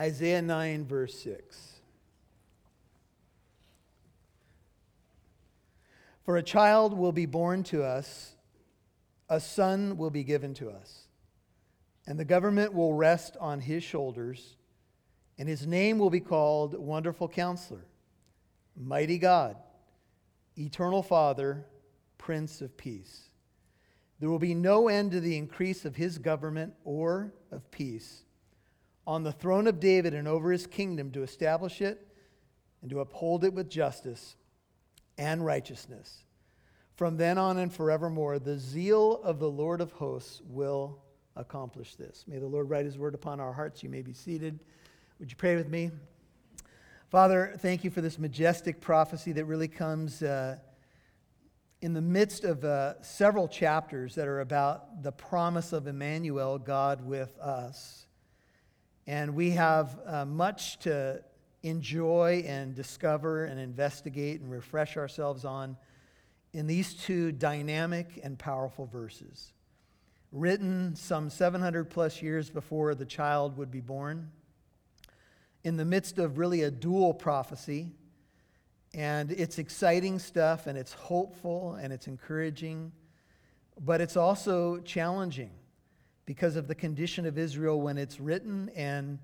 Isaiah 9, verse 6. For a child will be born to us, a son will be given to us, and the government will rest on his shoulders, and his name will be called Wonderful Counselor, Mighty God, Eternal Father, Prince of Peace. There will be no end to the increase of his government or of peace on the throne of David and over his kingdom to establish it and to uphold it with justice and righteousness. From then on and forevermore, the zeal of the Lord of hosts will accomplish this. May the Lord write his word upon our hearts. You may be seated. Would you pray with me? Father, thank you for this majestic prophecy that really comes uh, in the midst of uh, several chapters that are about the promise of Emmanuel, God with us. And we have uh, much to enjoy and discover and investigate and refresh ourselves on in these two dynamic and powerful verses. Written some 700 plus years before the child would be born, in the midst of really a dual prophecy. And it's exciting stuff, and it's hopeful, and it's encouraging, but it's also challenging because of the condition of Israel when it's written, and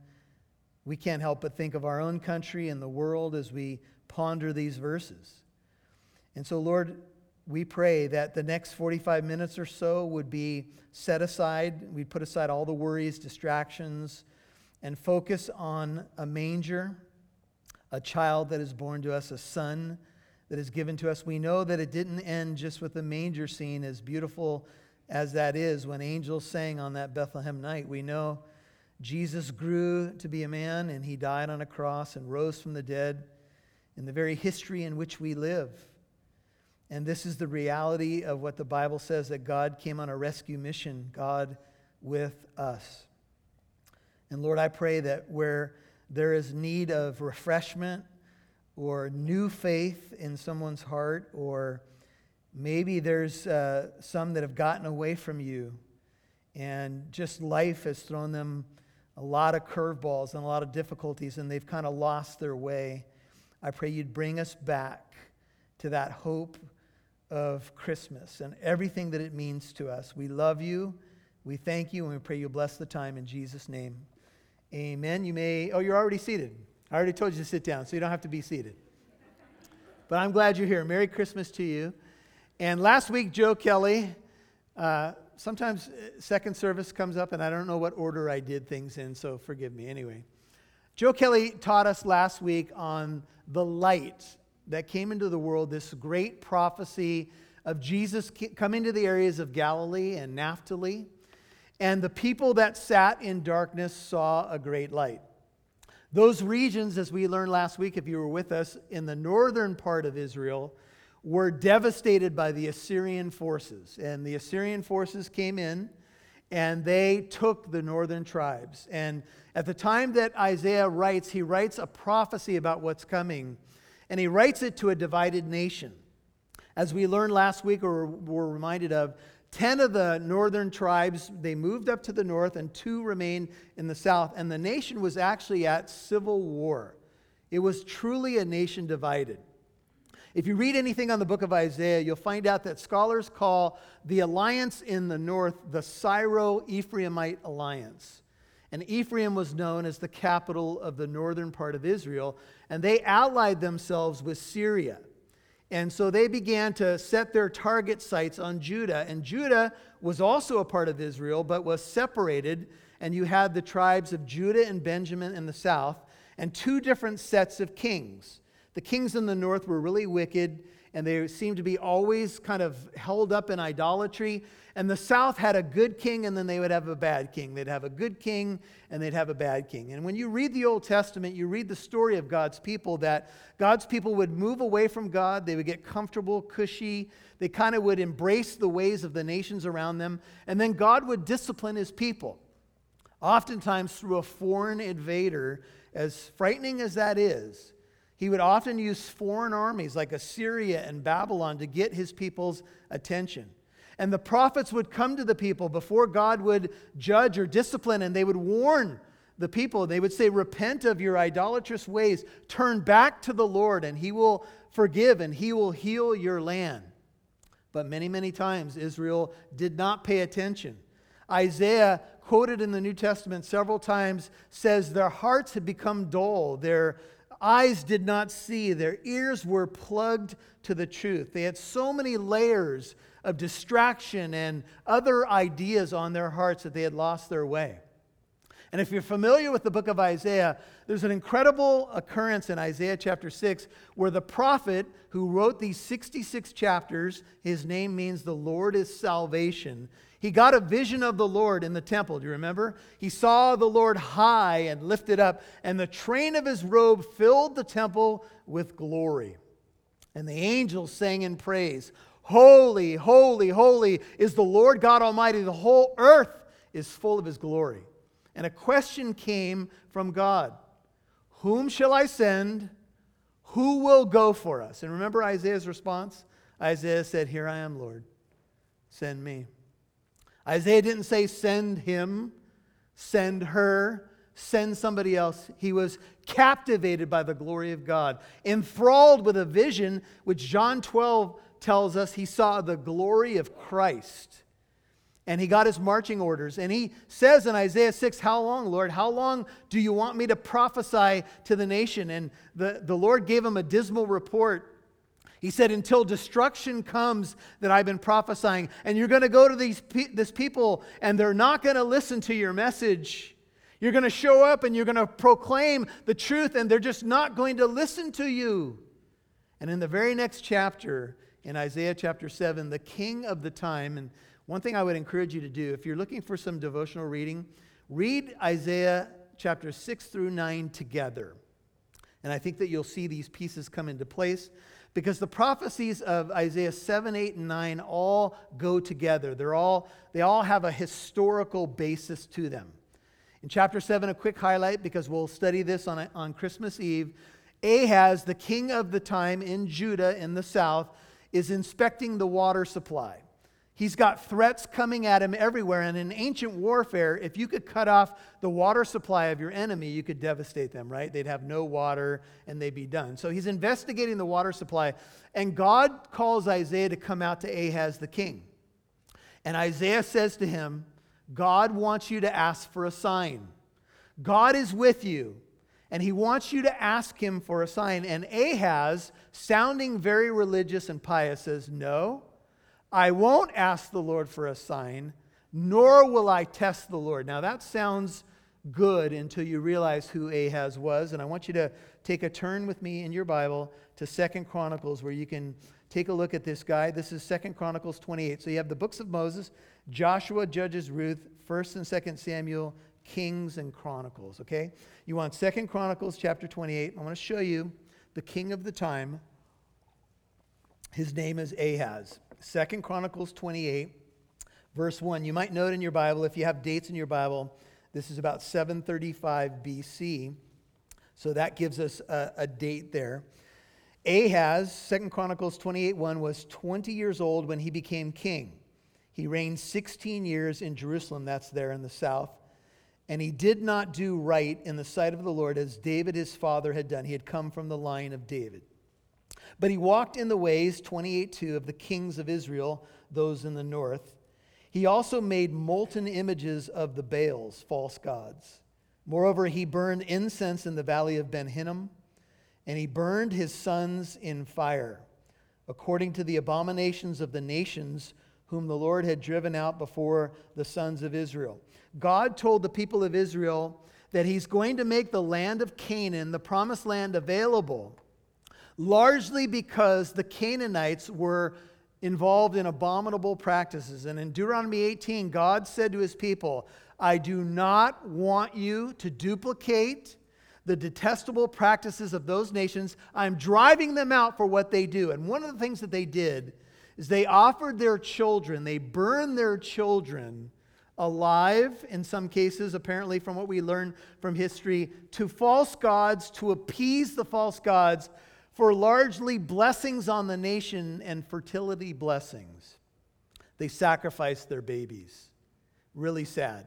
we can't help but think of our own country and the world as we ponder these verses. And so, Lord, we pray that the next 45 minutes or so would be set aside. We'd put aside all the worries, distractions, and focus on a manger, a child that is born to us, a son that is given to us. We know that it didn't end just with the manger scene, as beautiful as that is when angels sang on that Bethlehem night. We know Jesus grew to be a man and he died on a cross and rose from the dead in the very history in which we live. And this is the reality of what the Bible says that God came on a rescue mission, God with us. And Lord, I pray that where there is need of refreshment or new faith in someone's heart, or maybe there's uh, some that have gotten away from you and just life has thrown them a lot of curveballs and a lot of difficulties and they've kind of lost their way. I pray you'd bring us back to that hope of Christmas and everything that it means to us. We love you. We thank you and we pray you bless the time in Jesus' name. Amen. You may, oh, you're already seated. I already told you to sit down, so you don't have to be seated. But I'm glad you're here. Merry Christmas to you. And last week, Joe Kelly, uh, sometimes uh, second service comes up and I don't know what order I did things in, so forgive me. Anyway, Joe Kelly taught us last week on the light that came into the world, this great prophecy of Jesus coming to the areas of Galilee and Naphtali. And the people that sat in darkness saw a great light. Those regions, as we learned last week, if you were with us, in the northern part of Israel, were devastated by the Assyrian forces. And the Assyrian forces came in and they took the northern tribes. And at the time that Isaiah writes, he writes a prophecy about what's coming and he writes it to a divided nation. As we learned last week, or were reminded of, 10 of the northern tribes, they moved up to the north, and two remained in the south. And the nation was actually at civil war. It was truly a nation divided. If you read anything on the book of Isaiah, you'll find out that scholars call the alliance in the north the Syro Ephraimite alliance. And Ephraim was known as the capital of the northern part of Israel, and they allied themselves with Syria. And so they began to set their target sights on Judah. And Judah was also a part of Israel, but was separated. And you had the tribes of Judah and Benjamin in the south, and two different sets of kings. The kings in the north were really wicked, and they seemed to be always kind of held up in idolatry. And the south had a good king, and then they would have a bad king. They'd have a good king, and they'd have a bad king. And when you read the Old Testament, you read the story of God's people that God's people would move away from God. They would get comfortable, cushy. They kind of would embrace the ways of the nations around them. And then God would discipline his people, oftentimes through a foreign invader, as frightening as that is. He would often use foreign armies like Assyria and Babylon to get his people's attention. And the prophets would come to the people before God would judge or discipline, and they would warn the people. They would say, Repent of your idolatrous ways, turn back to the Lord, and he will forgive and he will heal your land. But many, many times Israel did not pay attention. Isaiah, quoted in the New Testament several times, says, Their hearts had become dull, their eyes did not see, their ears were plugged to the truth. They had so many layers of distraction and other ideas on their hearts that they had lost their way. And if you're familiar with the book of Isaiah, there's an incredible occurrence in Isaiah chapter 6 where the prophet who wrote these 66 chapters, his name means the Lord is salvation. He got a vision of the Lord in the temple. Do you remember? He saw the Lord high and lifted up, and the train of his robe filled the temple with glory. And the angels sang in praise Holy, holy, holy is the Lord God Almighty. The whole earth is full of his glory. And a question came from God Whom shall I send? Who will go for us? And remember Isaiah's response? Isaiah said, Here I am, Lord. Send me. Isaiah didn't say, Send him, send her, send somebody else. He was captivated by the glory of God, enthralled with a vision which John 12 tells us he saw the glory of Christ and he got his marching orders. And he says in Isaiah 6, How long, Lord? How long do you want me to prophesy to the nation? And the, the Lord gave him a dismal report. He said, Until destruction comes that I've been prophesying. And you're going to go to these this people, and they're not going to listen to your message. You're going to show up and you're going to proclaim the truth, and they're just not going to listen to you. And in the very next chapter, in Isaiah chapter 7, the king of the time, and one thing I would encourage you to do, if you're looking for some devotional reading, read Isaiah chapter 6 through 9 together. And I think that you'll see these pieces come into place because the prophecies of Isaiah 7, 8, and 9 all go together. They're all, they all have a historical basis to them. In chapter 7, a quick highlight because we'll study this on, on Christmas Eve. Ahaz, the king of the time in Judah in the south, is inspecting the water supply. He's got threats coming at him everywhere. And in ancient warfare, if you could cut off the water supply of your enemy, you could devastate them, right? They'd have no water and they'd be done. So he's investigating the water supply. And God calls Isaiah to come out to Ahaz the king. And Isaiah says to him, God wants you to ask for a sign. God is with you, and he wants you to ask him for a sign. And Ahaz, sounding very religious and pious, says, No. I won't ask the Lord for a sign, nor will I test the Lord. Now, that sounds good until you realize who Ahaz was. And I want you to take a turn with me in your Bible to Second Chronicles, where you can take a look at this guy. This is Second Chronicles 28. So you have the books of Moses, Joshua, Judges, Ruth, 1st and 2nd Samuel, Kings, and Chronicles. Okay? You want Second Chronicles chapter 28. I want to show you the king of the time. His name is Ahaz. Second Chronicles 28, verse 1. You might note in your Bible, if you have dates in your Bible, this is about 735 BC. So that gives us a, a date there. Ahaz, Second Chronicles 28 1, was 20 years old when he became king. He reigned 16 years in Jerusalem, that's there in the south. And he did not do right in the sight of the Lord as David his father had done. He had come from the line of David. But he walked in the ways, twenty eight 28:2, of the kings of Israel, those in the north. He also made molten images of the Baals, false gods. Moreover, he burned incense in the valley of Ben Hinnom, and he burned his sons in fire, according to the abominations of the nations whom the Lord had driven out before the sons of Israel. God told the people of Israel that he's going to make the land of Canaan, the promised land, available largely because the Canaanites were involved in abominable practices. And in Deuteronomy 18, God said to his people, I do not want you to duplicate the detestable practices of those nations. I'm driving them out for what they do. And one of the things that they did is they offered their children, they burned their children alive, in some cases, apparently, from what we learn from history, to false gods to appease the false gods for largely blessings on the nation and fertility blessings. They sacrificed their babies. Really sad.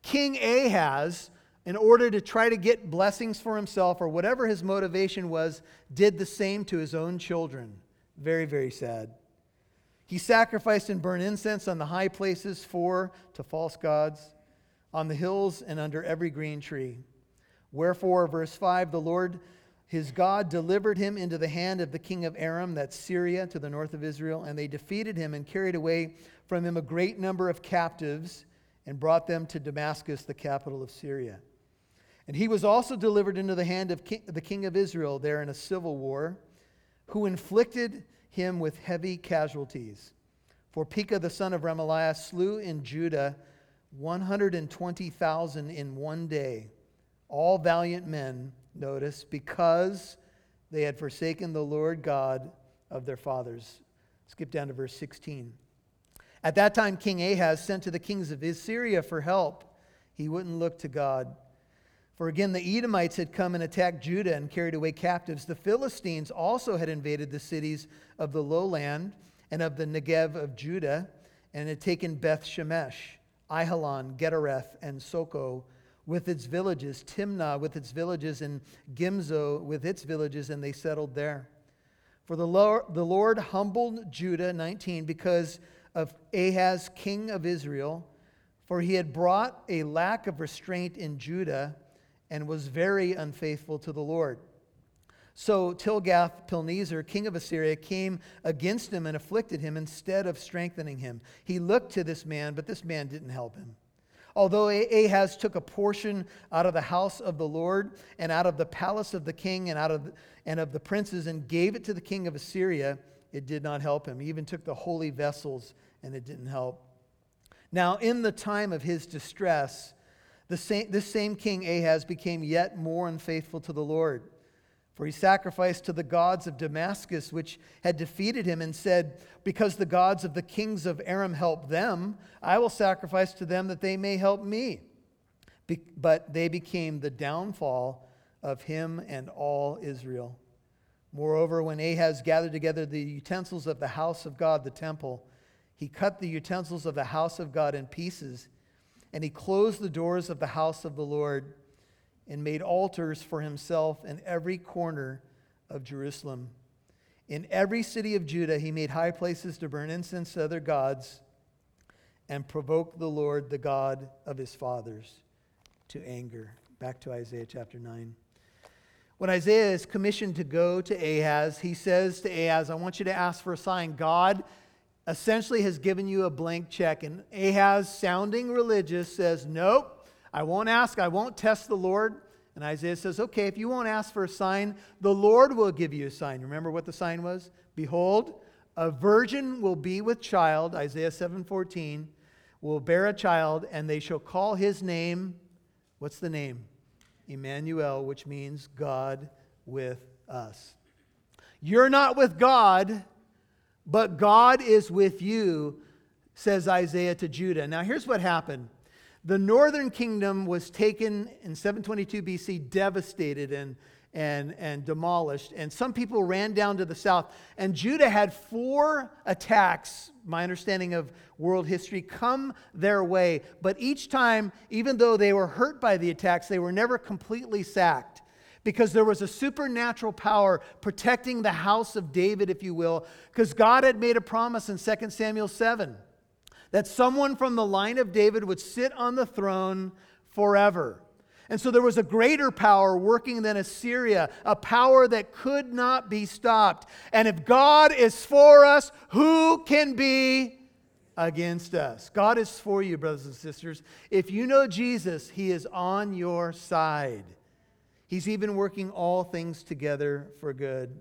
King Ahaz, in order to try to get blessings for himself or whatever his motivation was, did the same to his own children. Very, very sad. He sacrificed and burned incense on the high places for to false gods, on the hills and under every green tree. Wherefore, verse 5 the Lord his God delivered him into the hand of the king of Aram, that's Syria, to the north of Israel, and they defeated him and carried away from him a great number of captives and brought them to Damascus, the capital of Syria. And he was also delivered into the hand of king, the king of Israel there in a civil war, who inflicted him with heavy casualties. For Pekah the son of Remaliah slew in Judah 120,000 in one day, all valiant men, notice, because they had forsaken the Lord God of their fathers. Skip down to verse 16. At that time, King Ahaz sent to the kings of Assyria for help. He wouldn't look to God. For again, the Edomites had come and attacked Judah and carried away captives. The Philistines also had invaded the cities of the lowland and of the Negev of Judah and had taken Beth Shemesh, Aijalon, Gederoth, and Soco with its villages, Timnah with its villages, and Gimzo with its villages, and they settled there. For the Lord, the Lord humbled Judah, 19, because of Ahaz, king of Israel, for he had brought a lack of restraint in Judah and was very unfaithful to the Lord. So Tilgath-Pilneser, king of Assyria, came against him and afflicted him instead of strengthening him. He looked to this man, but this man didn't help him. Although Ahaz took a portion out of the house of the Lord and out of the palace of the king and out of and of the princes and gave it to the king of Assyria, it did not help him. He even took the holy vessels and it didn't help. Now, in the time of his distress, the same, this same king Ahaz became yet more unfaithful to the Lord. For he sacrificed to the gods of Damascus, which had defeated him, and said, Because the gods of the kings of Aram help them, I will sacrifice to them that they may help me. Be- but they became the downfall of him and all Israel. Moreover, when Ahaz gathered together the utensils of the house of God, the temple, he cut the utensils of the house of God in pieces and he closed the doors of the house of the Lord and made altars for himself in every corner of Jerusalem. In every city of Judah, he made high places to burn incense to other gods and provoke the Lord, the God of his fathers, to anger. Back to Isaiah chapter 9. When Isaiah is commissioned to go to Ahaz, he says to Ahaz, I want you to ask for a sign. God essentially has given you a blank check. And Ahaz, sounding religious, says, Nope, I won't ask, I won't test the Lord. And Isaiah says, Okay, if you won't ask for a sign, the Lord will give you a sign. Remember what the sign was? Behold, a virgin will be with child, Isaiah 7:14, will bear a child, and they shall call his name. What's the name? Emmanuel, which means God with us. You're not with God but God is with you, says Isaiah to Judah. Now, here's what happened the northern kingdom was taken in 722 BC, devastated and, and, and demolished. And some people ran down to the south. And Judah had four attacks, my understanding of world history, come their way. But each time, even though they were hurt by the attacks, they were never completely sacked because there was a supernatural power protecting the house of David, if you will, because God had made a promise in 2 Samuel 7 that someone from the line of David would sit on the throne forever. And so there was a greater power working than Assyria, a power that could not be stopped. And if God is for us, who can be against us? God is for you, brothers and sisters. If you know Jesus, He is on your side. He's even working all things together for good.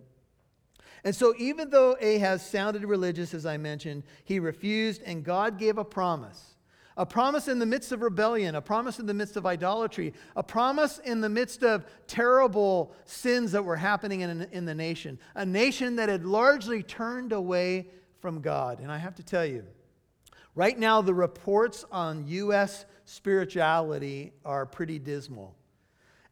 And so, even though Ahaz sounded religious, as I mentioned, he refused, and God gave a promise. A promise in the midst of rebellion, a promise in the midst of idolatry, a promise in the midst of terrible sins that were happening in, in the nation, a nation that had largely turned away from God. And I have to tell you, right now, the reports on U.S. spirituality are pretty dismal.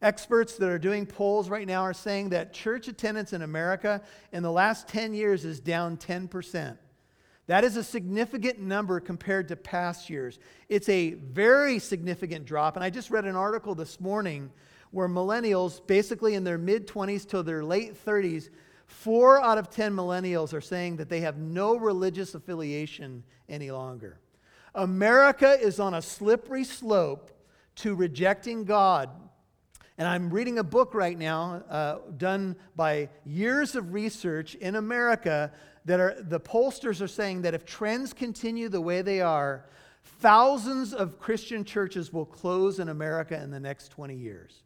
Experts that are doing polls right now are saying that church attendance in America in the last 10 years is down 10%. That is a significant number compared to past years. It's a very significant drop. And I just read an article this morning where millennials, basically in their mid 20s to their late 30s, four out of 10 millennials are saying that they have no religious affiliation any longer. America is on a slippery slope to rejecting God. And I'm reading a book right now uh, done by years of research in America that are, the pollsters are saying that if trends continue the way they are, thousands of Christian churches will close in America in the next 20 years.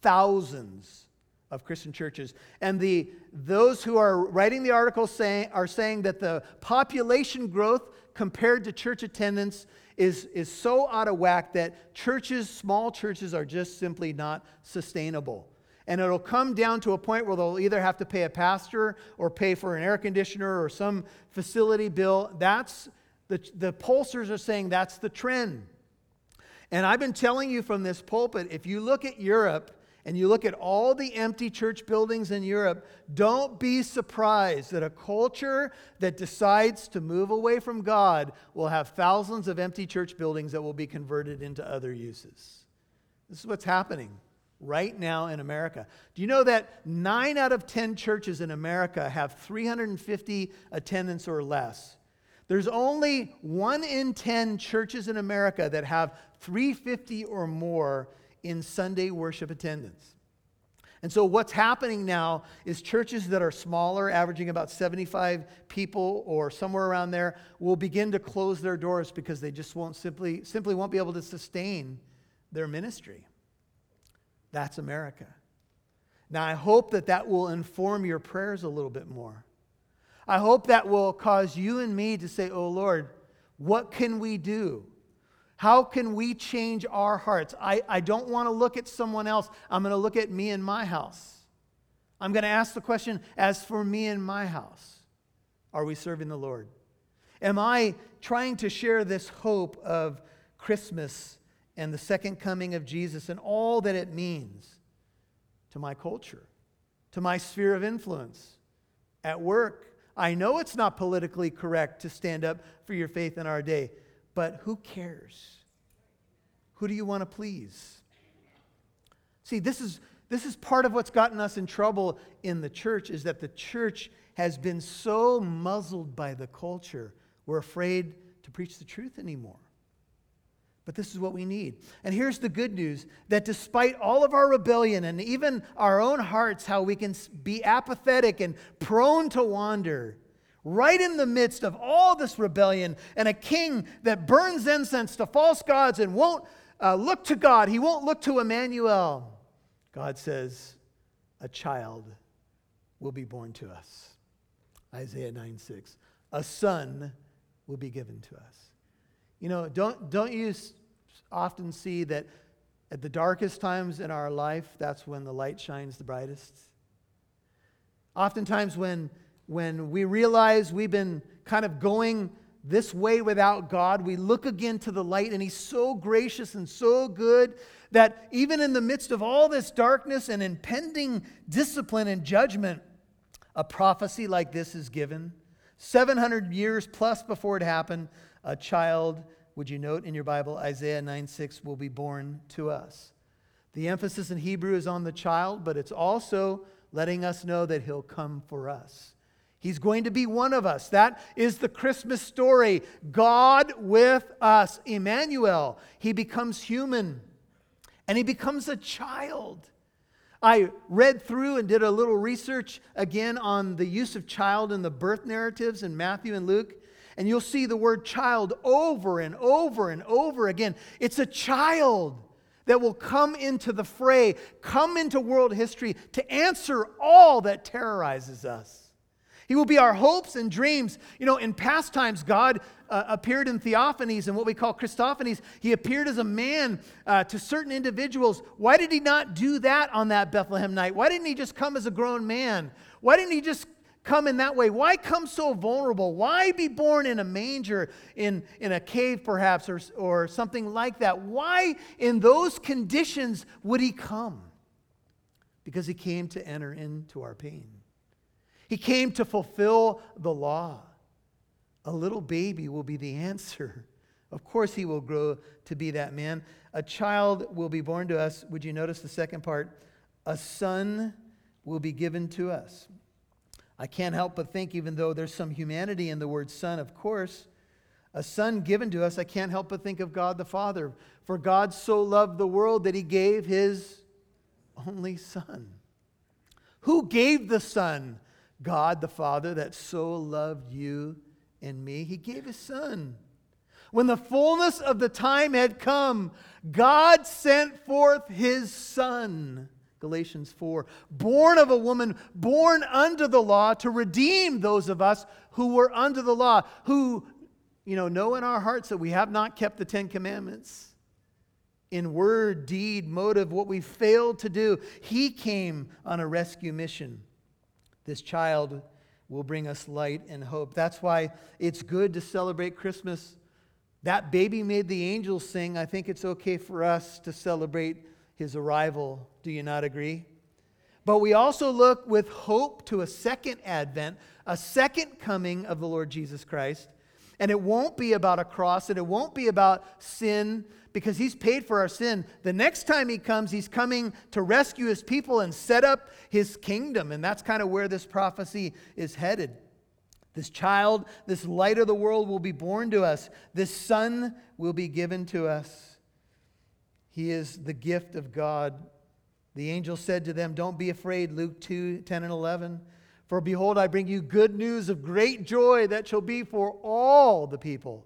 Thousands of Christian churches. And the, those who are writing the article saying, are saying that the population growth compared to church attendance is, is so out of whack that churches, small churches, are just simply not sustainable. And it'll come down to a point where they'll either have to pay a pastor or pay for an air conditioner or some facility bill. That's the, the pollsters are saying that's the trend. And I've been telling you from this pulpit if you look at Europe, and you look at all the empty church buildings in Europe, don't be surprised that a culture that decides to move away from God will have thousands of empty church buildings that will be converted into other uses. This is what's happening right now in America. Do you know that nine out of 10 churches in America have 350 attendants or less? There's only one in 10 churches in America that have 350 or more in Sunday worship attendance. And so, what's happening now is churches that are smaller, averaging about 75 people or somewhere around there, will begin to close their doors because they just won't simply, simply won't be able to sustain their ministry. That's America. Now, I hope that that will inform your prayers a little bit more. I hope that will cause you and me to say, Oh Lord, what can we do? How can we change our hearts? I, I don't want to look at someone else. I'm going to look at me and my house. I'm going to ask the question as for me and my house, are we serving the Lord? Am I trying to share this hope of Christmas and the second coming of Jesus and all that it means to my culture, to my sphere of influence, at work? I know it's not politically correct to stand up for your faith in our day. But who cares? Who do you want to please? See, this is, this is part of what's gotten us in trouble in the church is that the church has been so muzzled by the culture, we're afraid to preach the truth anymore. But this is what we need. And here's the good news that despite all of our rebellion and even our own hearts, how we can be apathetic and prone to wander, right in the midst of all this rebellion and a king that burns incense to false gods and won't uh, look to God, he won't look to Emmanuel. God says, A child will be born to us. Isaiah 9 6. A son will be given to us. You know, don't, don't you often see that at the darkest times in our life, that's when the light shines the brightest? Oftentimes, when when we realize we've been kind of going this way without God, we look again to the light, and He's so gracious and so good that even in the midst of all this darkness and impending discipline and judgment, a prophecy like this is given. 700 years plus before it happened, a child, would you note in your Bible, Isaiah 9 6, will be born to us. The emphasis in Hebrew is on the child, but it's also letting us know that he'll come for us. He's going to be one of us. That is the Christmas story. God with us, Emmanuel. He becomes human and he becomes a child. I read through and did a little research again on the use of child in the birth narratives in Matthew and Luke. And you'll see the word child over and over and over again. It's a child that will come into the fray, come into world history to answer all that terrorizes us. He will be our hopes and dreams. You know, in past times, God uh, appeared in theophanies and what we call Christophanies. He appeared as a man uh, to certain individuals. Why did he not do that on that Bethlehem night? Why didn't he just come as a grown man? Why didn't he just come in that way? Why come so vulnerable? Why be born in a manger, in, in a cave perhaps, or, or something like that? Why, in those conditions, would he come? Because he came to enter into our pain. He came to fulfill the law. A little baby will be the answer. Of course, he will grow to be that man. A child will be born to us. Would you notice the second part? A son will be given to us. I can't help but think, even though there's some humanity in the word son, of course, a son given to us, I can't help but think of God the Father. For God so loved the world that he gave his only son. Who gave the son? God the Father that so loved you and me. He gave his son. When the fullness of the time had come, God sent forth his son. Galatians 4. Born of a woman, born under the law to redeem those of us who were under the law, who, you know, know in our hearts that we have not kept the Ten Commandments in word, deed, motive, what we failed to do. He came on a rescue mission. This child will bring us light and hope. That's why it's good to celebrate Christmas. That baby made the angels sing. I think it's okay for us to celebrate his arrival. Do you not agree? But we also look with hope to a second advent, a second coming of the Lord Jesus Christ. And it won't be about a cross and it won't be about sin because he's paid for our sin. The next time he comes, he's coming to rescue his people and set up his kingdom. And that's kind of where this prophecy is headed. This child, this light of the world will be born to us. This son will be given to us. He is the gift of God. The angel said to them, Don't be afraid, Luke 2 10 and 11. For behold, I bring you good news of great joy that shall be for all the people.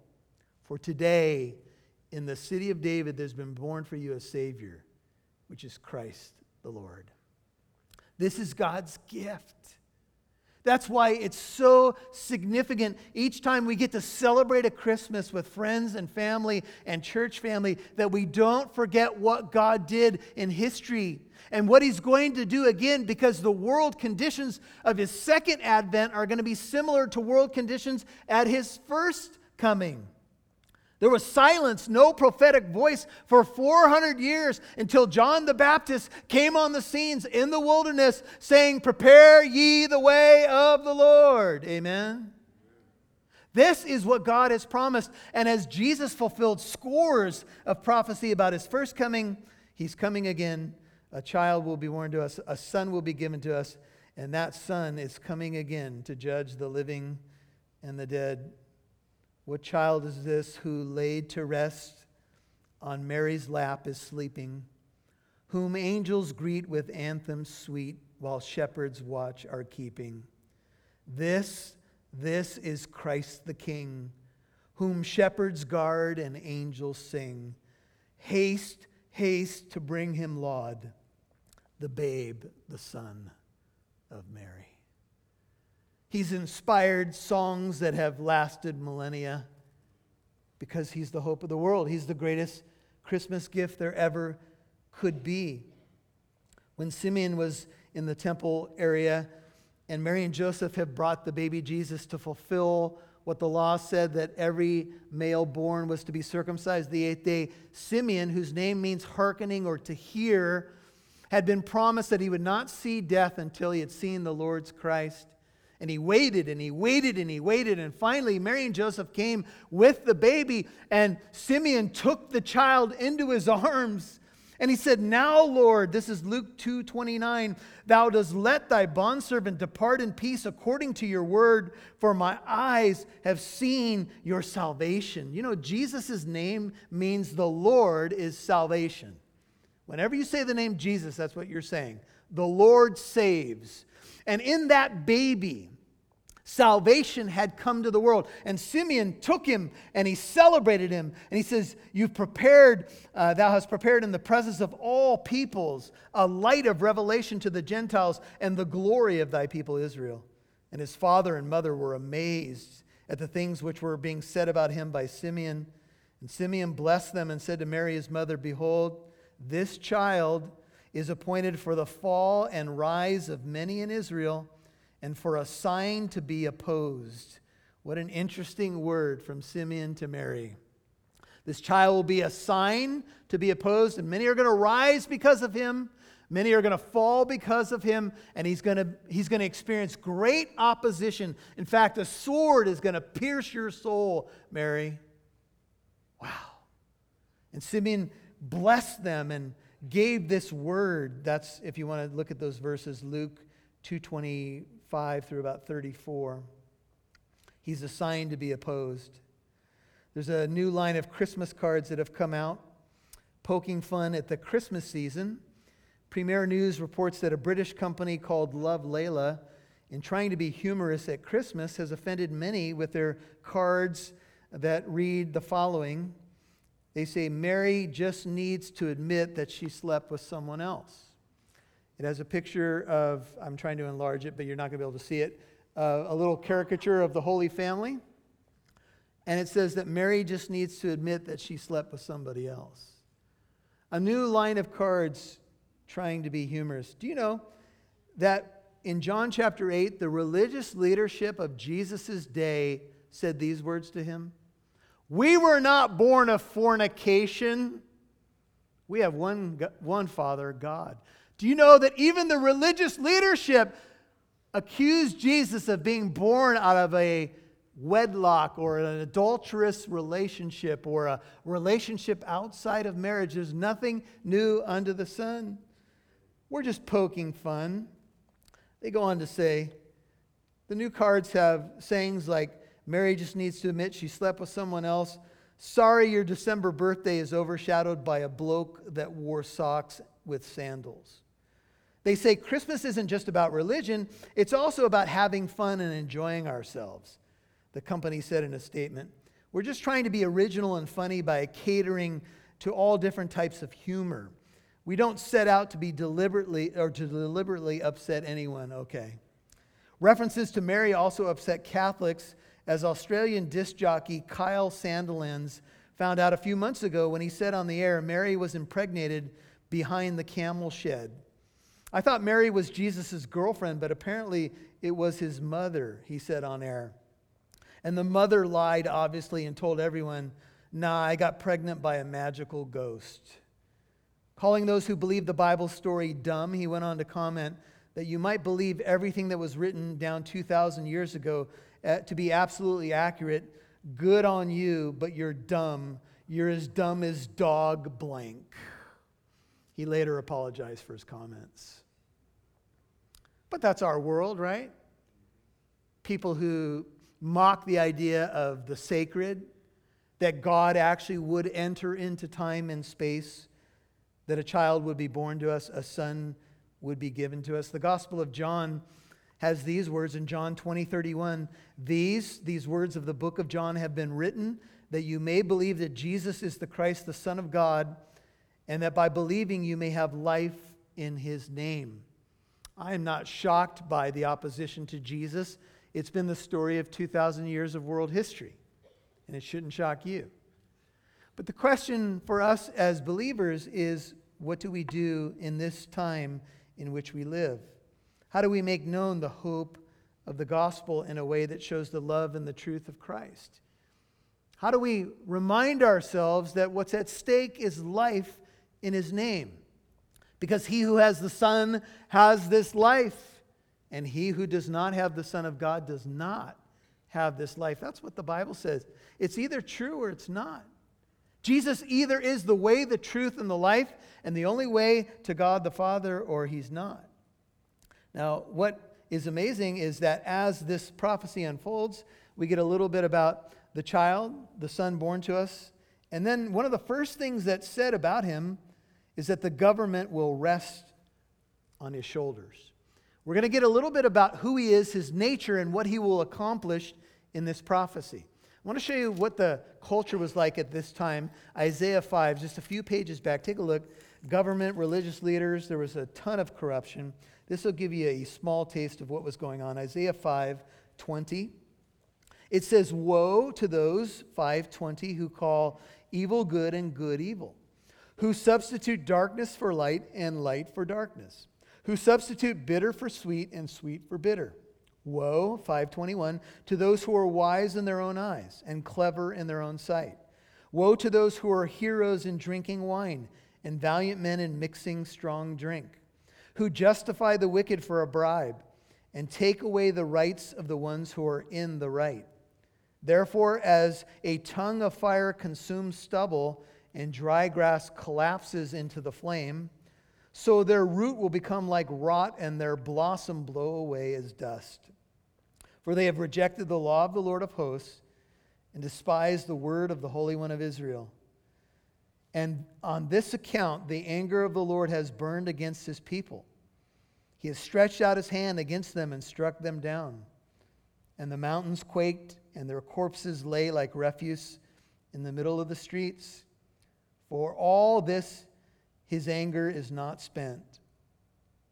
For today, in the city of David, there's been born for you a Savior, which is Christ the Lord. This is God's gift. That's why it's so significant each time we get to celebrate a Christmas with friends and family and church family that we don't forget what God did in history and what He's going to do again because the world conditions of His second advent are going to be similar to world conditions at His first coming. There was silence, no prophetic voice for 400 years until John the Baptist came on the scenes in the wilderness saying, Prepare ye the way of the Lord. Amen. This is what God has promised. And as Jesus fulfilled scores of prophecy about his first coming, he's coming again. A child will be born to us, a son will be given to us, and that son is coming again to judge the living and the dead. What child is this who laid to rest on Mary's lap is sleeping, whom angels greet with anthems sweet while shepherds watch are keeping? This, this is Christ the King, whom shepherds guard and angels sing. Haste, haste to bring him laud, the babe, the Son of Mary. He's inspired songs that have lasted millennia because he's the hope of the world. He's the greatest Christmas gift there ever could be. When Simeon was in the temple area, and Mary and Joseph have brought the baby Jesus to fulfill what the law said that every male born was to be circumcised the eighth day. Simeon, whose name means hearkening or to hear, had been promised that he would not see death until he had seen the Lord's Christ. And he waited and he waited and he waited. And finally, Mary and Joseph came with the baby, and Simeon took the child into his arms. And he said, Now, Lord, this is Luke 2 29, thou dost let thy bondservant depart in peace according to your word, for my eyes have seen your salvation. You know, Jesus' name means the Lord is salvation. Whenever you say the name Jesus, that's what you're saying. The Lord saves. And in that baby, salvation had come to the world. And Simeon took him and he celebrated him. And he says, You've prepared, uh, thou hast prepared in the presence of all peoples a light of revelation to the Gentiles and the glory of thy people Israel. And his father and mother were amazed at the things which were being said about him by Simeon. And Simeon blessed them and said to Mary, his mother, Behold, this child is appointed for the fall and rise of many in Israel and for a sign to be opposed. What an interesting word from Simeon to Mary. This child will be a sign to be opposed, and many are going to rise because of him. Many are going to fall because of him, and he's going to, he's going to experience great opposition. In fact, a sword is going to pierce your soul, Mary. Wow. And Simeon blessed them and gave this word. That's, if you want to look at those verses, Luke 225 through about 34. He's assigned to be opposed. There's a new line of Christmas cards that have come out, poking fun at the Christmas season. Premier News reports that a British company called Love Layla, in trying to be humorous at Christmas, has offended many with their cards that read the following They say, Mary just needs to admit that she slept with someone else. It has a picture of, I'm trying to enlarge it, but you're not going to be able to see it, uh, a little caricature of the Holy Family. And it says that Mary just needs to admit that she slept with somebody else. A new line of cards trying to be humorous. Do you know that in John chapter 8, the religious leadership of Jesus' day said these words to him? We were not born of fornication. We have one, one Father, God. Do you know that even the religious leadership accused Jesus of being born out of a wedlock or an adulterous relationship or a relationship outside of marriage? There's nothing new under the sun. We're just poking fun. They go on to say the new cards have sayings like, Mary just needs to admit she slept with someone else. Sorry, your December birthday is overshadowed by a bloke that wore socks with sandals. They say Christmas isn't just about religion, it's also about having fun and enjoying ourselves. The company said in a statement We're just trying to be original and funny by catering to all different types of humor. We don't set out to be deliberately or to deliberately upset anyone, okay. References to Mary also upset Catholics, as Australian disc jockey Kyle Sandilands found out a few months ago when he said on the air Mary was impregnated behind the camel shed. I thought Mary was Jesus' girlfriend, but apparently it was his mother, he said on air. And the mother lied, obviously, and told everyone, Nah, I got pregnant by a magical ghost. Calling those who believe the Bible story dumb, he went on to comment that you might believe everything that was written down 2,000 years ago uh, to be absolutely accurate. Good on you, but you're dumb. You're as dumb as dog blank. He later apologized for his comments. But that's our world, right? People who mock the idea of the sacred, that God actually would enter into time and space that a child would be born to us, a son would be given to us. The Gospel of John has these words in John 20, 31. These, these words of the book of John have been written that you may believe that Jesus is the Christ, the Son of God, and that by believing you may have life in his name. I am not shocked by the opposition to Jesus. It's been the story of 2,000 years of world history, and it shouldn't shock you. But the question for us as believers is what do we do in this time in which we live? How do we make known the hope of the gospel in a way that shows the love and the truth of Christ? How do we remind ourselves that what's at stake is life in his name? Because he who has the Son has this life, and he who does not have the Son of God does not have this life. That's what the Bible says. It's either true or it's not. Jesus either is the way, the truth, and the life, and the only way to God the Father, or he's not. Now, what is amazing is that as this prophecy unfolds, we get a little bit about the child, the son born to us. And then one of the first things that's said about him is that the government will rest on his shoulders. We're going to get a little bit about who he is, his nature, and what he will accomplish in this prophecy. I want to show you what the culture was like at this time. Isaiah 5, just a few pages back. Take a look. Government, religious leaders, there was a ton of corruption. This will give you a small taste of what was going on. Isaiah 5, 20. It says, Woe to those, 520, who call evil good and good evil, who substitute darkness for light and light for darkness, who substitute bitter for sweet and sweet for bitter Woe, 521, to those who are wise in their own eyes and clever in their own sight. Woe to those who are heroes in drinking wine and valiant men in mixing strong drink, who justify the wicked for a bribe and take away the rights of the ones who are in the right. Therefore, as a tongue of fire consumes stubble and dry grass collapses into the flame, so their root will become like rot and their blossom blow away as dust. For they have rejected the law of the Lord of hosts and despised the word of the Holy One of Israel. And on this account, the anger of the Lord has burned against his people. He has stretched out his hand against them and struck them down. And the mountains quaked, and their corpses lay like refuse in the middle of the streets. For all this, his anger is not spent,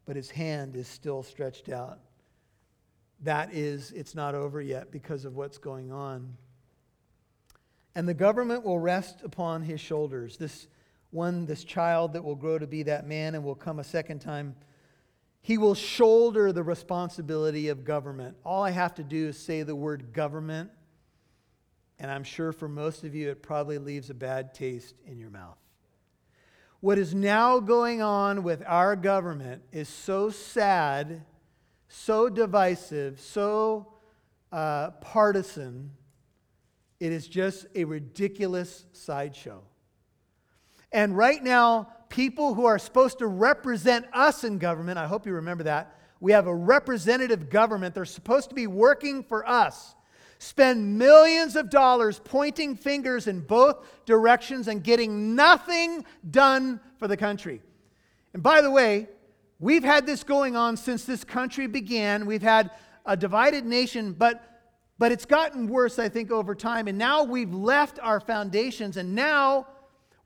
but his hand is still stretched out. That is, it's not over yet because of what's going on. And the government will rest upon his shoulders. This one, this child that will grow to be that man and will come a second time, he will shoulder the responsibility of government. All I have to do is say the word government, and I'm sure for most of you it probably leaves a bad taste in your mouth. What is now going on with our government is so sad, so divisive, so uh, partisan it is just a ridiculous sideshow. And right now, people who are supposed to represent us in government, I hope you remember that, we have a representative government. They're supposed to be working for us. Spend millions of dollars pointing fingers in both directions and getting nothing done for the country. And by the way, we've had this going on since this country began. We've had a divided nation, but but it's gotten worse, I think, over time. And now we've left our foundations, and now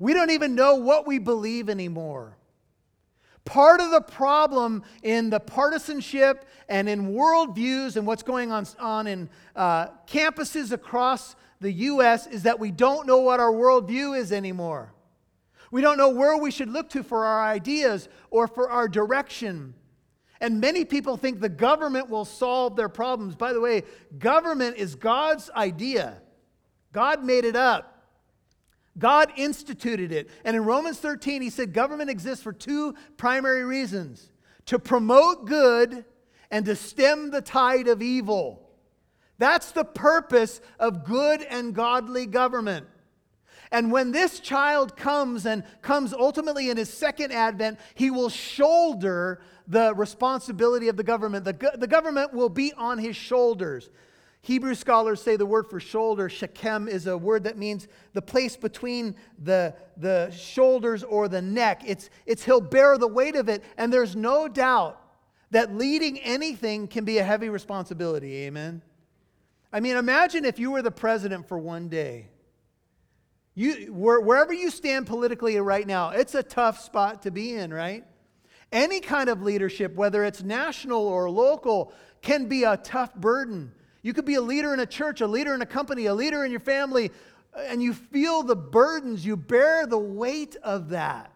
we don't even know what we believe anymore. Part of the problem in the partisanship and in worldviews and what's going on, on in uh, campuses across the U.S. is that we don't know what our worldview is anymore. We don't know where we should look to for our ideas or for our direction. And many people think the government will solve their problems. By the way, government is God's idea, God made it up. God instituted it. And in Romans 13, he said government exists for two primary reasons to promote good and to stem the tide of evil. That's the purpose of good and godly government. And when this child comes and comes ultimately in his second advent, he will shoulder the responsibility of the government. The, the government will be on his shoulders. Hebrew scholars say the word for shoulder, Shechem, is a word that means the place between the, the shoulders or the neck. It's, it's he'll bear the weight of it. And there's no doubt that leading anything can be a heavy responsibility. Amen. I mean, imagine if you were the president for one day. You, wherever you stand politically right now, it's a tough spot to be in, right? Any kind of leadership, whether it's national or local, can be a tough burden. You could be a leader in a church, a leader in a company, a leader in your family, and you feel the burdens, you bear the weight of that.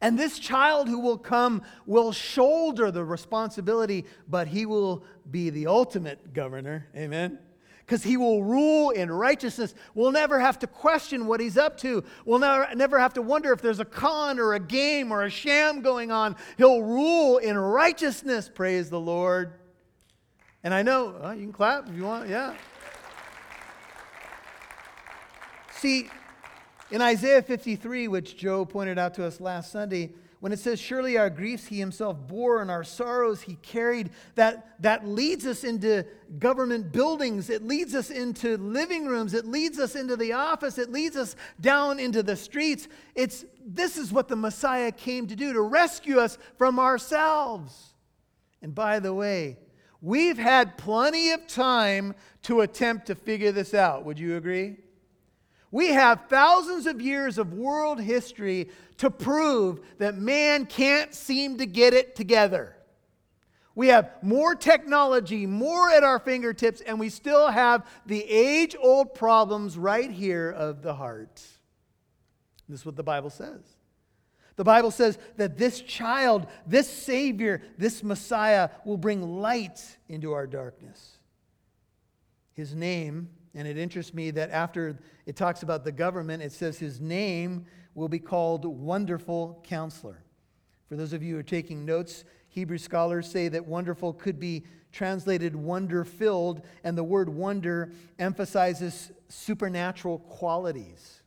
And this child who will come will shoulder the responsibility, but he will be the ultimate governor. Amen because he will rule in righteousness. We'll never have to question what he's up to. We'll never, never have to wonder if there's a con or a game or a sham going on. He'll rule in righteousness, praise the Lord. And I know, well, you can clap if you want, yeah. See, in Isaiah 53, which Joe pointed out to us last Sunday, when it says, Surely our griefs he himself bore and our sorrows he carried, that, that leads us into government buildings. It leads us into living rooms. It leads us into the office. It leads us down into the streets. It's, this is what the Messiah came to do to rescue us from ourselves. And by the way, we've had plenty of time to attempt to figure this out. Would you agree? We have thousands of years of world history to prove that man can't seem to get it together. We have more technology, more at our fingertips, and we still have the age old problems right here of the heart. This is what the Bible says. The Bible says that this child, this Savior, this Messiah will bring light into our darkness. His name and it interests me that after it talks about the government, it says his name will be called Wonderful Counselor. For those of you who are taking notes, Hebrew scholars say that wonderful could be translated wonder filled, and the word wonder emphasizes supernatural qualities.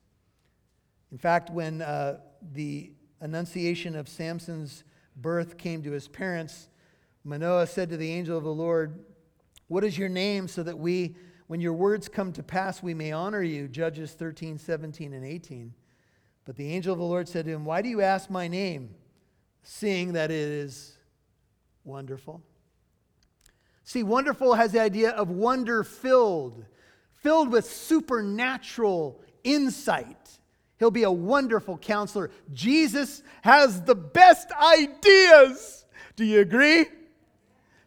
In fact, when uh, the annunciation of Samson's birth came to his parents, Manoah said to the angel of the Lord, What is your name so that we, when your words come to pass, we may honor you? Judges 13, 17, and 18. But the angel of the Lord said to him, Why do you ask my name, seeing that it is wonderful? See, wonderful has the idea of wonder filled, filled with supernatural insight. He'll be a wonderful counselor. Jesus has the best ideas. Do you agree?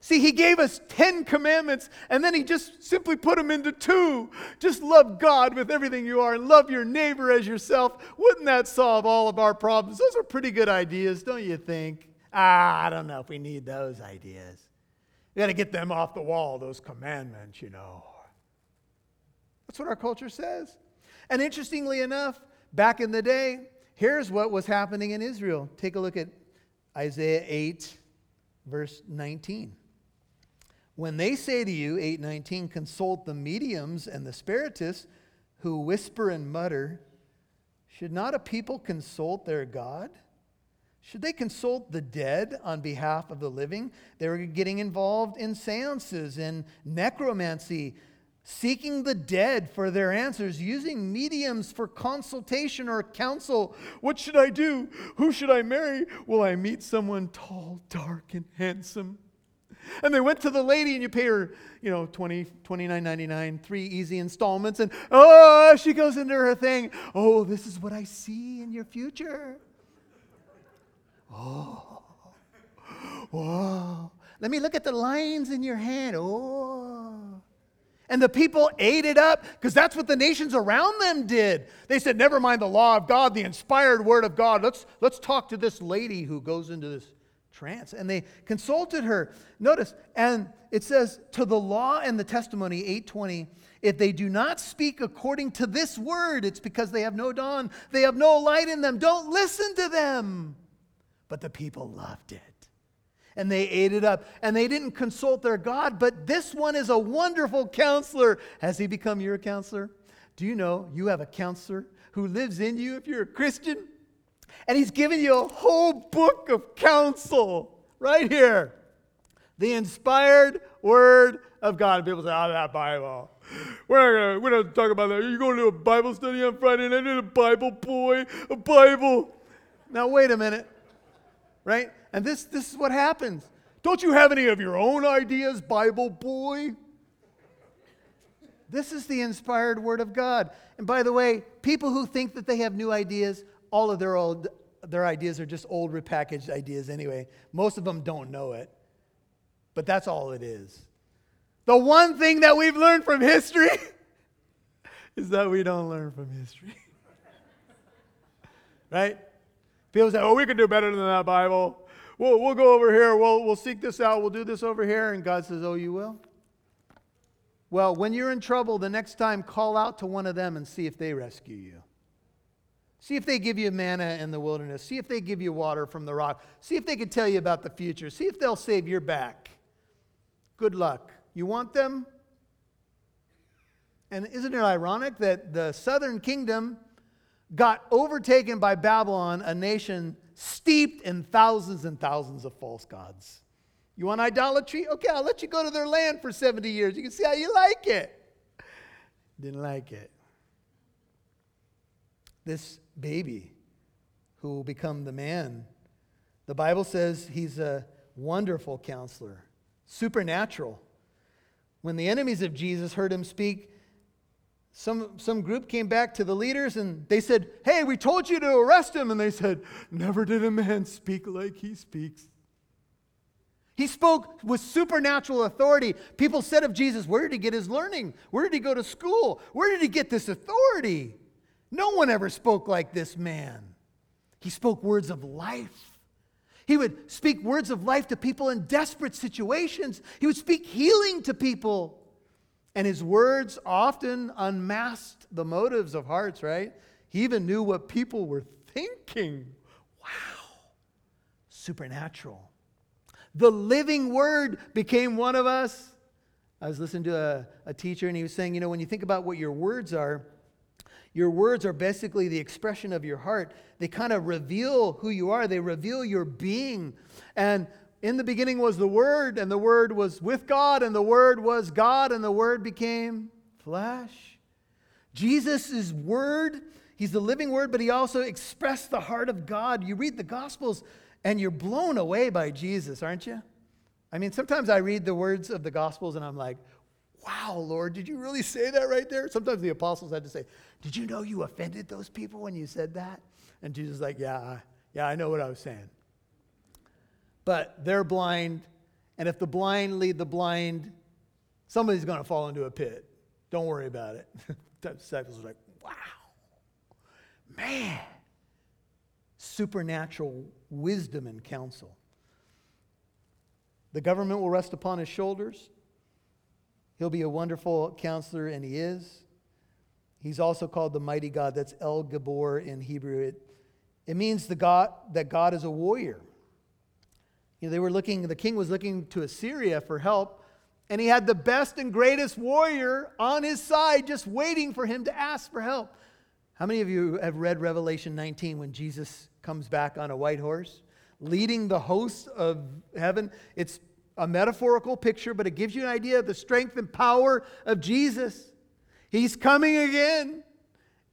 See, he gave us 10 commandments and then he just simply put them into two. Just love God with everything you are and love your neighbor as yourself. Wouldn't that solve all of our problems? Those are pretty good ideas, don't you think? Ah, I don't know if we need those ideas. We got to get them off the wall, those commandments, you know. That's what our culture says. And interestingly enough, back in the day, here's what was happening in Israel. Take a look at Isaiah 8, verse 19. When they say to you, 819, consult the mediums and the spiritists who whisper and mutter, should not a people consult their God? Should they consult the dead on behalf of the living? They were getting involved in seances and necromancy, seeking the dead for their answers, using mediums for consultation or counsel. What should I do? Who should I marry? Will I meet someone tall, dark, and handsome? And they went to the lady and you pay her, you know, 20, 29.99, three easy installments. And oh, she goes into her thing. Oh, this is what I see in your future. Oh, whoa. Let me look at the lines in your hand. Oh. And the people ate it up because that's what the nations around them did. They said, Never mind the law of God, the inspired word of God. Let's, let's talk to this lady who goes into this trance. And they consulted her. Notice, and it says, to the law and the testimony, 820, if they do not speak according to this word, it's because they have no dawn, they have no light in them. Don't listen to them. But the people loved it. And they ate it up. And they didn't consult their God, but this one is a wonderful counselor. Has he become your counselor? Do you know you have a counselor who lives in you if you're a Christian? And he's given you a whole book of counsel right here. The inspired word of God. And people say, that Bible. We're not gonna, we're not talk about that. You're going to do a Bible study on Friday night. I need a Bible boy, a Bible. Now, wait a minute. Right? And this, this is what happens. Don't you have any of your own ideas, Bible boy? This is the inspired word of God. And by the way, people who think that they have new ideas all of their old their ideas are just old repackaged ideas anyway. Most of them don't know it. But that's all it is. The one thing that we've learned from history is that we don't learn from history. right? People say, oh, we can do better than that Bible. We'll, we'll go over here. We'll, we'll seek this out. We'll do this over here. And God says, oh, you will? Well, when you're in trouble, the next time, call out to one of them and see if they rescue you. See if they give you manna in the wilderness. See if they give you water from the rock. See if they can tell you about the future. See if they'll save your back. Good luck. You want them? And isn't it ironic that the southern kingdom got overtaken by Babylon, a nation steeped in thousands and thousands of false gods? You want idolatry? Okay, I'll let you go to their land for 70 years. You can see how you like it. Didn't like it. This baby who will become the man. The Bible says he's a wonderful counselor, supernatural. When the enemies of Jesus heard him speak, some, some group came back to the leaders and they said, Hey, we told you to arrest him. And they said, Never did a man speak like he speaks. He spoke with supernatural authority. People said of Jesus, Where did he get his learning? Where did he go to school? Where did he get this authority? No one ever spoke like this man. He spoke words of life. He would speak words of life to people in desperate situations. He would speak healing to people. And his words often unmasked the motives of hearts, right? He even knew what people were thinking. Wow. supernatural. The living word became one of us. I was listening to a, a teacher, and he was saying, you know, when you think about what your words are, your words are basically the expression of your heart. They kind of reveal who you are, they reveal your being. And in the beginning was the Word, and the Word was with God, and the Word was God, and the Word became flesh. Jesus is Word. He's the living Word, but He also expressed the heart of God. You read the Gospels, and you're blown away by Jesus, aren't you? I mean, sometimes I read the words of the Gospels, and I'm like, wow, Lord, did you really say that right there? Sometimes the apostles had to say, Did you know you offended those people when you said that? And Jesus is like, Yeah, yeah, I know what I was saying. But they're blind, and if the blind lead the blind, somebody's going to fall into a pit. Don't worry about it. the disciples are like, Wow, man, supernatural wisdom and counsel. The government will rest upon his shoulders. He'll be a wonderful counselor, and he is. He's also called the mighty God. That's El Gibbor in Hebrew. It, it means the God, that God is a warrior. You know, they were looking, the king was looking to Assyria for help, and he had the best and greatest warrior on his side, just waiting for him to ask for help. How many of you have read Revelation 19 when Jesus comes back on a white horse, leading the hosts of heaven? It's a metaphorical picture, but it gives you an idea of the strength and power of Jesus. He's coming again.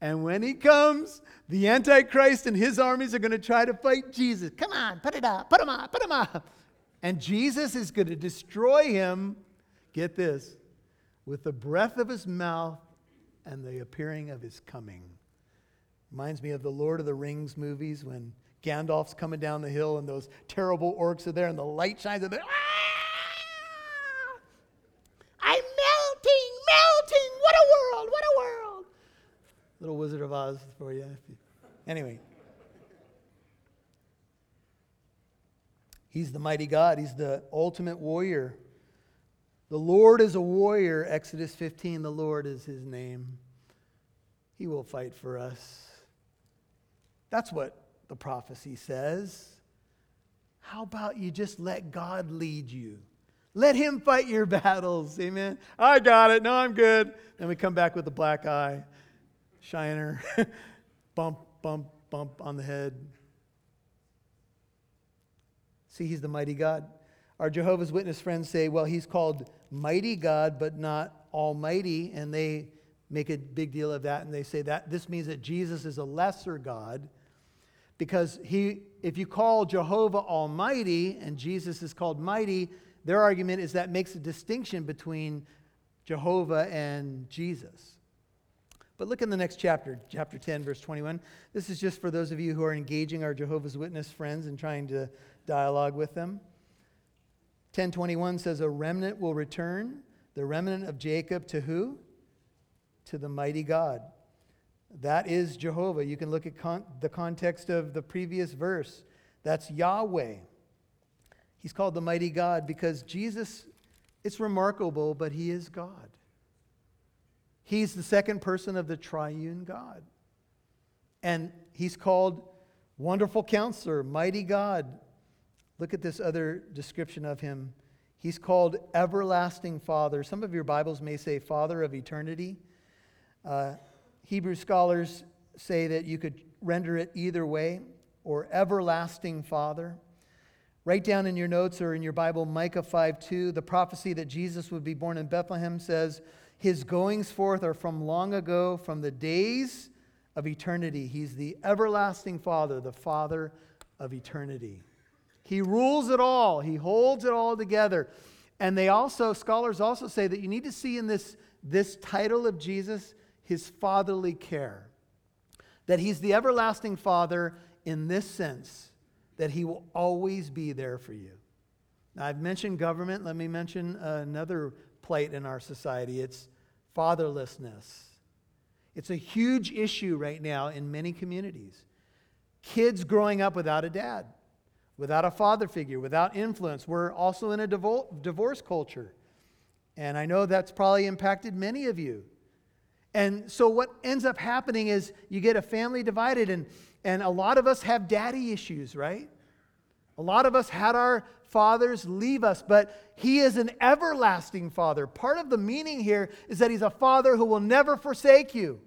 And when he comes, the Antichrist and his armies are going to try to fight Jesus. Come on, put it up, put him up, put him up. And Jesus is going to destroy him, get this, with the breath of his mouth and the appearing of his coming. Reminds me of the Lord of the Rings movies when Gandalf's coming down the hill and those terrible orcs are there and the light shines and they're, ah! Little Wizard of Oz for you. Anyway. He's the mighty God. He's the ultimate warrior. The Lord is a warrior. Exodus 15, the Lord is his name. He will fight for us. That's what the prophecy says. How about you just let God lead you? Let him fight your battles. Amen. I got it. No, I'm good. Then we come back with a black eye shiner, bump, bump, bump on the head. See, he's the mighty God. Our Jehovah's Witness friends say, well, he's called mighty God, but not almighty, and they make a big deal of that, and they say that this means that Jesus is a lesser God because he, if you call Jehovah Almighty and Jesus is called mighty, their argument is that makes a distinction between Jehovah and Jesus. But look in the next chapter, chapter 10, verse 21. This is just for those of you who are engaging our Jehovah's Witness friends and trying to dialogue with them. 1021 says, A remnant will return, the remnant of Jacob to who? To the mighty God. That is Jehovah. You can look at con- the context of the previous verse. That's Yahweh. He's called the mighty God because Jesus, it's remarkable, but he is God. He's the second person of the triune God. And he's called Wonderful Counselor, Mighty God. Look at this other description of him. He's called Everlasting Father. Some of your Bibles may say Father of Eternity. Uh, Hebrew scholars say that you could render it either way, or Everlasting Father. Write down in your notes or in your Bible Micah 5 2. The prophecy that Jesus would be born in Bethlehem says, his goings forth are from long ago, from the days of eternity. He's the everlasting Father, the Father of eternity. He rules it all, He holds it all together. And they also, scholars also say that you need to see in this, this title of Jesus his fatherly care. That he's the everlasting Father in this sense, that he will always be there for you. Now, I've mentioned government. Let me mention another plight in our society it's fatherlessness. It's a huge issue right now in many communities. Kids growing up without a dad, without a father figure, without influence. We're also in a divorce culture. And I know that's probably impacted many of you. And so, what ends up happening is you get a family divided, and, and a lot of us have daddy issues, right? A lot of us had our fathers leave us, but He is an everlasting Father. Part of the meaning here is that He's a Father who will never forsake you.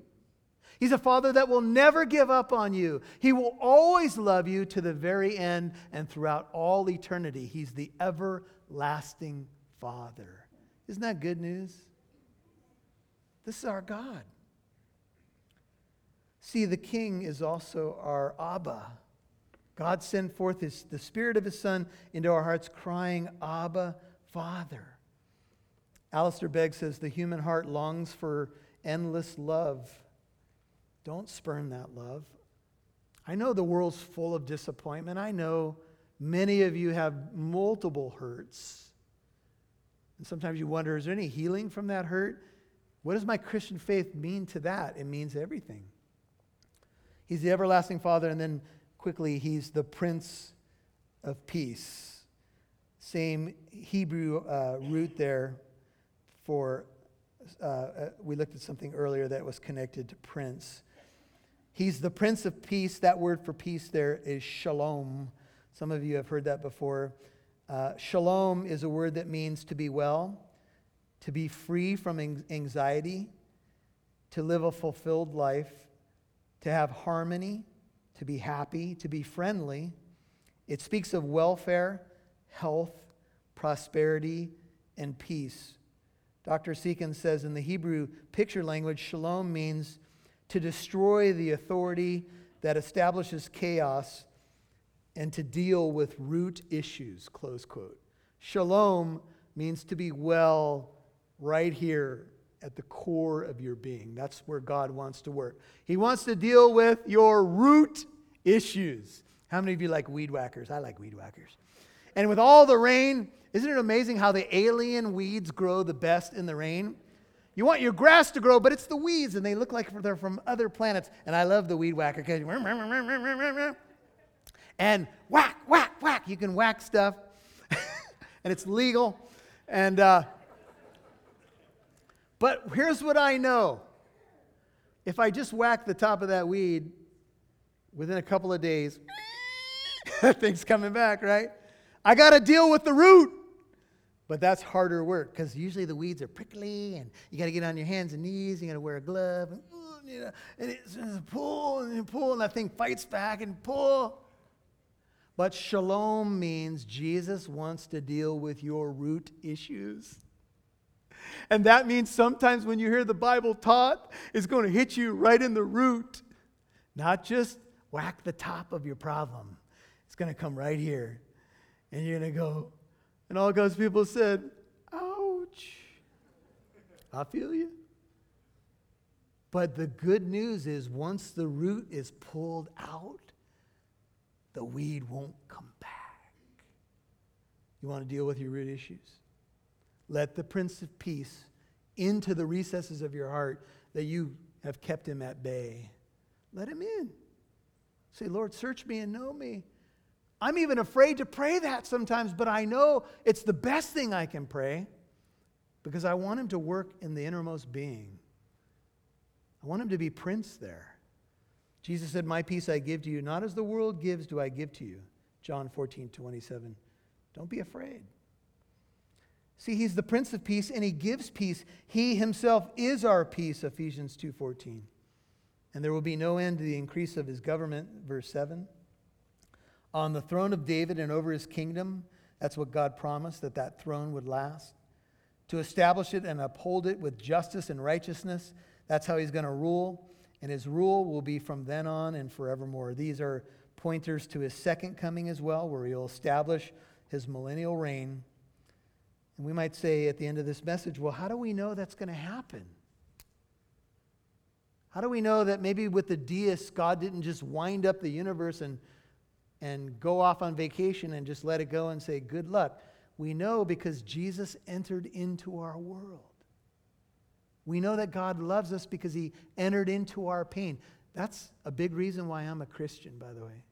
He's a Father that will never give up on you. He will always love you to the very end and throughout all eternity. He's the everlasting Father. Isn't that good news? This is our God. See, the King is also our Abba. God sent forth his, the Spirit of His Son into our hearts, crying, Abba, Father. Alistair Begg says the human heart longs for endless love. Don't spurn that love. I know the world's full of disappointment. I know many of you have multiple hurts. And sometimes you wonder is there any healing from that hurt? What does my Christian faith mean to that? It means everything. He's the everlasting Father, and then quickly, he's the Prince of Peace. Same Hebrew uh, root there for, uh, uh, we looked at something earlier that was connected to prince. He's the Prince of Peace. That word for peace there is shalom. Some of you have heard that before. Uh, shalom is a word that means to be well, to be free from anxiety, to live a fulfilled life, to have harmony, to be happy, to be friendly. It speaks of welfare, health, prosperity, and peace. Dr. Seekins says in the Hebrew picture language, shalom means to destroy the authority that establishes chaos and to deal with root issues, close quote. Shalom means to be well right here at the core of your being. That's where God wants to work. He wants to deal with your root issues. How many of you like weed whackers? I like weed whackers. And with all the rain, isn't it amazing how the alien weeds grow the best in the rain? You want your grass to grow, but it's the weeds, and they look like they're from other planets. And I love the weed whacker because and whack, whack, whack. You can whack stuff, and it's legal. And uh, but here's what I know: if I just whack the top of that weed, within a couple of days, that things coming back, right? I got to deal with the root. But that's harder work because usually the weeds are prickly and you got to get on your hands and knees. You got to wear a glove and, you know, and it's, it's pull and pull and that thing fights back and pull. But shalom means Jesus wants to deal with your root issues. And that means sometimes when you hear the Bible taught, it's going to hit you right in the root, not just whack the top of your problem. It's going to come right here. And you're going to go, and all God's people said, ouch. I feel you. But the good news is once the root is pulled out, the weed won't come back. You want to deal with your root issues? Let the Prince of Peace into the recesses of your heart that you have kept him at bay. Let him in. Say, Lord, search me and know me. I'm even afraid to pray that sometimes, but I know it's the best thing I can pray because I want Him to work in the innermost being. I want Him to be Prince there. Jesus said, My peace I give to you, not as the world gives, do I give to you. John 14, 27. Don't be afraid. See, he's the Prince of Peace and he gives peace. He himself is our peace, Ephesians 2:14 and there will be no end to the increase of his government. Verse 7. On the throne of David and over his kingdom, that's what God promised, that that throne would last. To establish it and uphold it with justice and righteousness, that's how he's going to rule. And his rule will be from then on and forevermore. These are pointers to his second coming as well, where he'll establish his millennial reign. And we might say at the end of this message, well, how do we know that's going to happen? How do we know that maybe with the deists, God didn't just wind up the universe and, and go off on vacation and just let it go and say, good luck? We know because Jesus entered into our world. We know that God loves us because he entered into our pain. That's a big reason why I'm a Christian, by the way.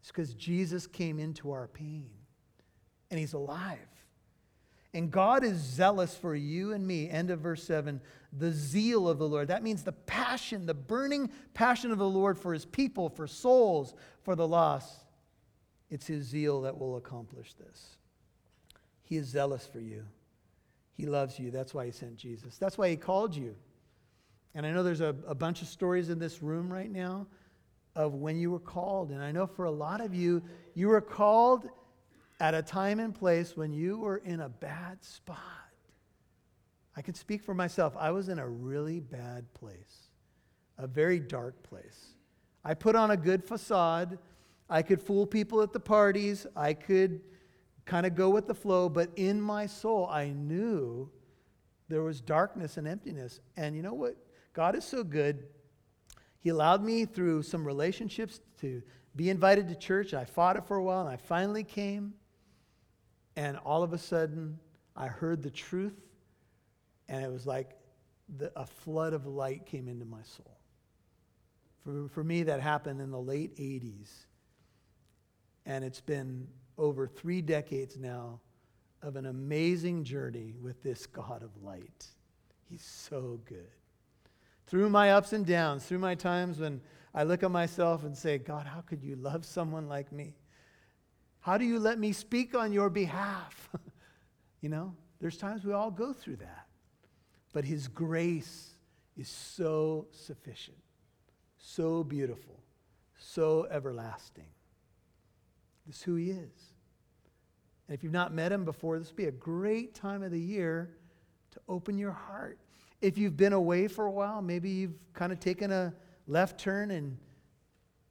It's because Jesus came into our pain and he's alive. And God is zealous for you and me. End of verse 7. The zeal of the Lord. That means the passion, the burning passion of the Lord for his people, for souls, for the lost. It's His zeal that will accomplish this. He is zealous for you. He loves you. That's why He sent Jesus. That's why He called you. And I know there's a, a bunch of stories in this room right now of when you were called. And I know for a lot of you, you were called at a time and place when you were in a bad spot. I can speak for myself. I was in a really bad place, a very dark place. I put on a good facade. I could fool people at the parties. I could kind of go with the flow, but in my soul, I knew there was darkness and emptiness. And you know what? God is so good. He allowed me through some relationships to be invited to church. I fought it for a while, and I finally came. And all of a sudden, I heard the truth, and it was like the, a flood of light came into my soul. For, for me, that happened in the late 80s. And it's been over three decades now of an amazing journey with this God of light. He's so good. Through my ups and downs, through my times when I look at myself and say, God, how could you love someone like me? How do you let me speak on your behalf? you know, there's times we all go through that. But His grace is so sufficient, so beautiful, so everlasting. This is who He is. And if you've not met Him before, this would be a great time of the year to open your heart. If you've been away for a while, maybe you've kind of taken a left turn and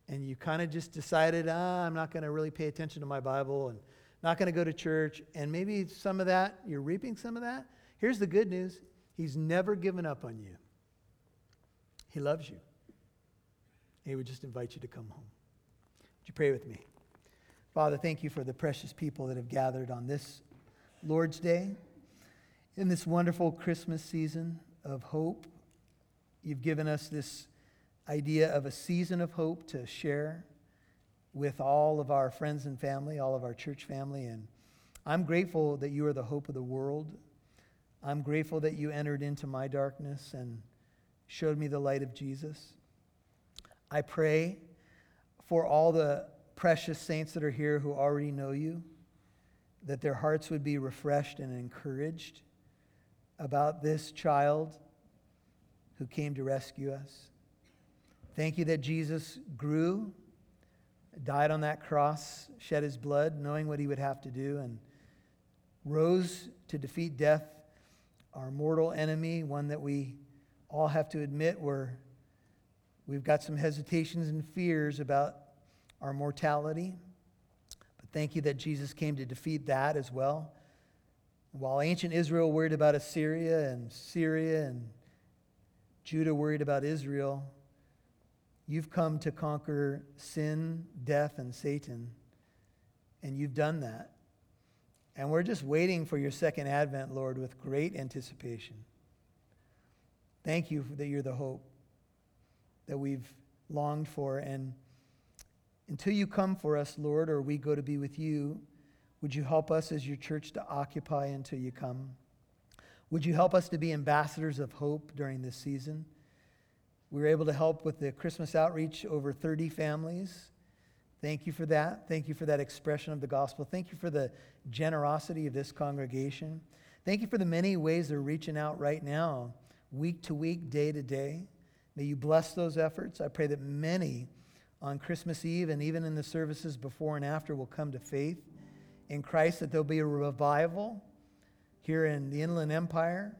and you kind of just decided, ah, I'm not going to really pay attention to my Bible and not going to go to church, and maybe some of that, you're reaping some of that. Here's the good news He's never given up on you, He loves you. He would just invite you to come home. Would you pray with me? Father, thank you for the precious people that have gathered on this Lord's Day. In this wonderful Christmas season of hope, you've given us this idea of a season of hope to share with all of our friends and family, all of our church family. And I'm grateful that you are the hope of the world. I'm grateful that you entered into my darkness and showed me the light of Jesus. I pray for all the precious saints that are here who already know you, that their hearts would be refreshed and encouraged about this child who came to rescue us. Thank you that Jesus grew, died on that cross, shed his blood, knowing what he would have to do, and rose to defeat death, our mortal enemy, one that we all have to admit we're, we've got some hesitations and fears about our mortality. But thank you that Jesus came to defeat that as well. While ancient Israel worried about Assyria and Syria and Judah worried about Israel, you've come to conquer sin, death, and Satan. And you've done that. And we're just waiting for your second advent, Lord, with great anticipation. Thank you that you're the hope that we've longed for. And until you come for us, Lord, or we go to be with you, would you help us as your church to occupy until you come? Would you help us to be ambassadors of hope during this season? We were able to help with the Christmas outreach over 30 families. Thank you for that. Thank you for that expression of the gospel. Thank you for the generosity of this congregation. Thank you for the many ways they're reaching out right now, week to week, day to day. May you bless those efforts. I pray that many on Christmas Eve and even in the services before and after will come to faith in Christ, that there'll be a revival here in the Inland Empire.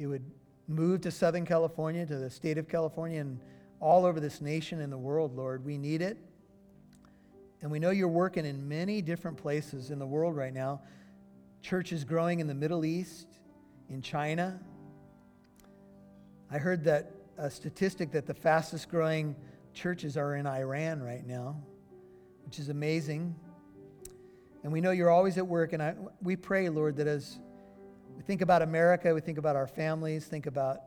It would move to Southern California, to the state of California, and all over this nation and the world, Lord. We need it. And we know you're working in many different places in the world right now. Church is growing in the Middle East, in China. I heard that a statistic that the fastest growing churches are in Iran right now, which is amazing. And we know you're always at work. And I, we pray, Lord, that as we think about America, we think about our families, think about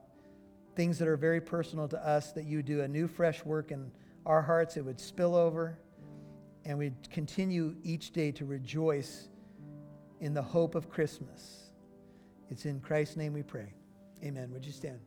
things that are very personal to us, that you do a new, fresh work in our hearts. It would spill over, and we'd continue each day to rejoice in the hope of Christmas. It's in Christ's name we pray. Amen. Would you stand?